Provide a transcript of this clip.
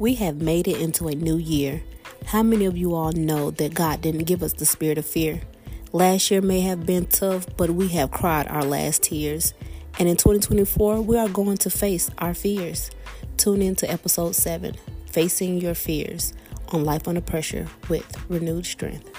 We have made it into a new year. How many of you all know that God didn't give us the spirit of fear? Last year may have been tough, but we have cried our last tears. And in 2024, we are going to face our fears. Tune in to episode 7, Facing Your Fears, on Life Under Pressure with Renewed Strength.